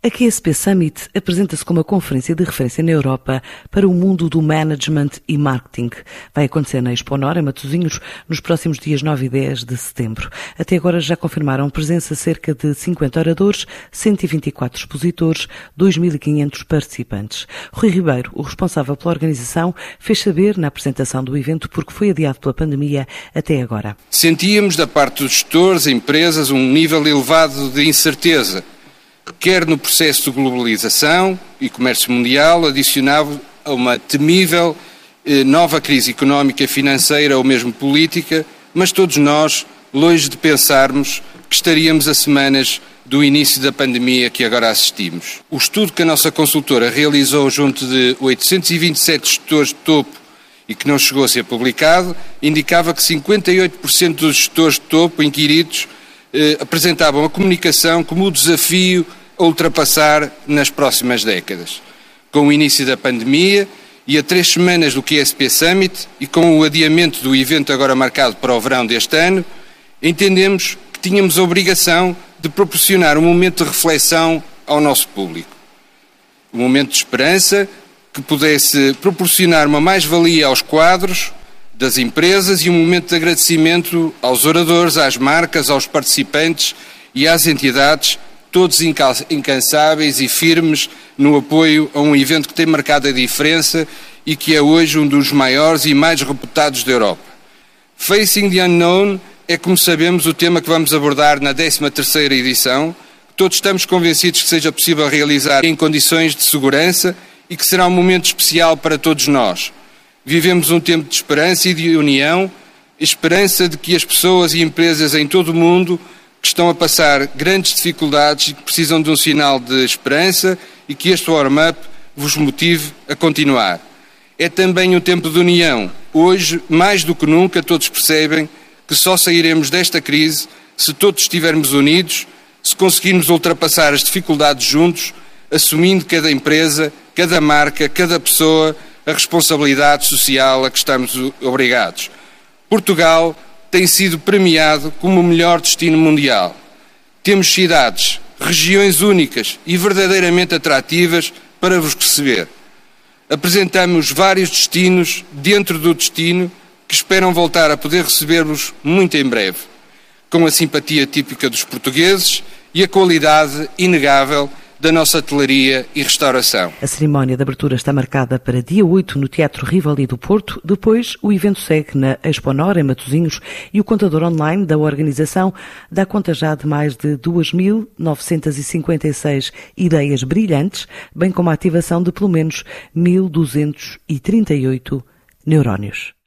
A QSP Summit apresenta-se como uma conferência de referência na Europa para o mundo do management e marketing. Vai acontecer na Expo Nora, Matosinhos, nos próximos dias 9 e 10 de setembro. Até agora já confirmaram presença cerca de 50 oradores, 124 expositores, 2.500 participantes. Rui Ribeiro, o responsável pela organização, fez saber na apresentação do evento porque foi adiado pela pandemia até agora. Sentíamos da parte dos gestores, empresas, um nível elevado de incerteza quer no processo de globalização e comércio mundial, adicionado a uma temível eh, nova crise económica, financeira ou mesmo política, mas todos nós, longe de pensarmos que estaríamos a semanas do início da pandemia que agora assistimos. O estudo que a nossa consultora realizou junto de 827 gestores de topo e que não chegou a ser publicado, indicava que 58% dos gestores de topo inquiridos eh, apresentavam a comunicação como o desafio ultrapassar nas próximas décadas. Com o início da pandemia e a três semanas do QSP Summit e com o adiamento do evento agora marcado para o verão deste ano, entendemos que tínhamos a obrigação de proporcionar um momento de reflexão ao nosso público. Um momento de esperança que pudesse proporcionar uma mais-valia aos quadros das empresas e um momento de agradecimento aos oradores, às marcas, aos participantes e às entidades todos incansáveis e firmes no apoio a um evento que tem marcado a diferença e que é hoje um dos maiores e mais reputados da Europa. Facing the Unknown é, como sabemos, o tema que vamos abordar na 13ª edição. Todos estamos convencidos que seja possível realizar em condições de segurança e que será um momento especial para todos nós. Vivemos um tempo de esperança e de união, esperança de que as pessoas e empresas em todo o mundo estão a passar grandes dificuldades e que precisam de um sinal de esperança e que este warm-up vos motive a continuar. É também um tempo de união. Hoje, mais do que nunca, todos percebem que só sairemos desta crise se todos estivermos unidos, se conseguirmos ultrapassar as dificuldades juntos, assumindo cada empresa, cada marca, cada pessoa a responsabilidade social a que estamos obrigados. Portugal tem sido premiado como o melhor destino mundial. Temos cidades, regiões únicas e verdadeiramente atrativas para vos receber. Apresentamos vários destinos dentro do destino que esperam voltar a poder receber-vos muito em breve, com a simpatia típica dos portugueses e a qualidade inegável da nossa hotelaria e restauração. A cerimónia de abertura está marcada para dia 8 no Teatro Rivali do Porto. Depois, o evento segue na Expo Nora, em Matosinhos, e o contador online da organização dá conta já de mais de 2.956 ideias brilhantes, bem como a ativação de pelo menos 1.238 neurónios.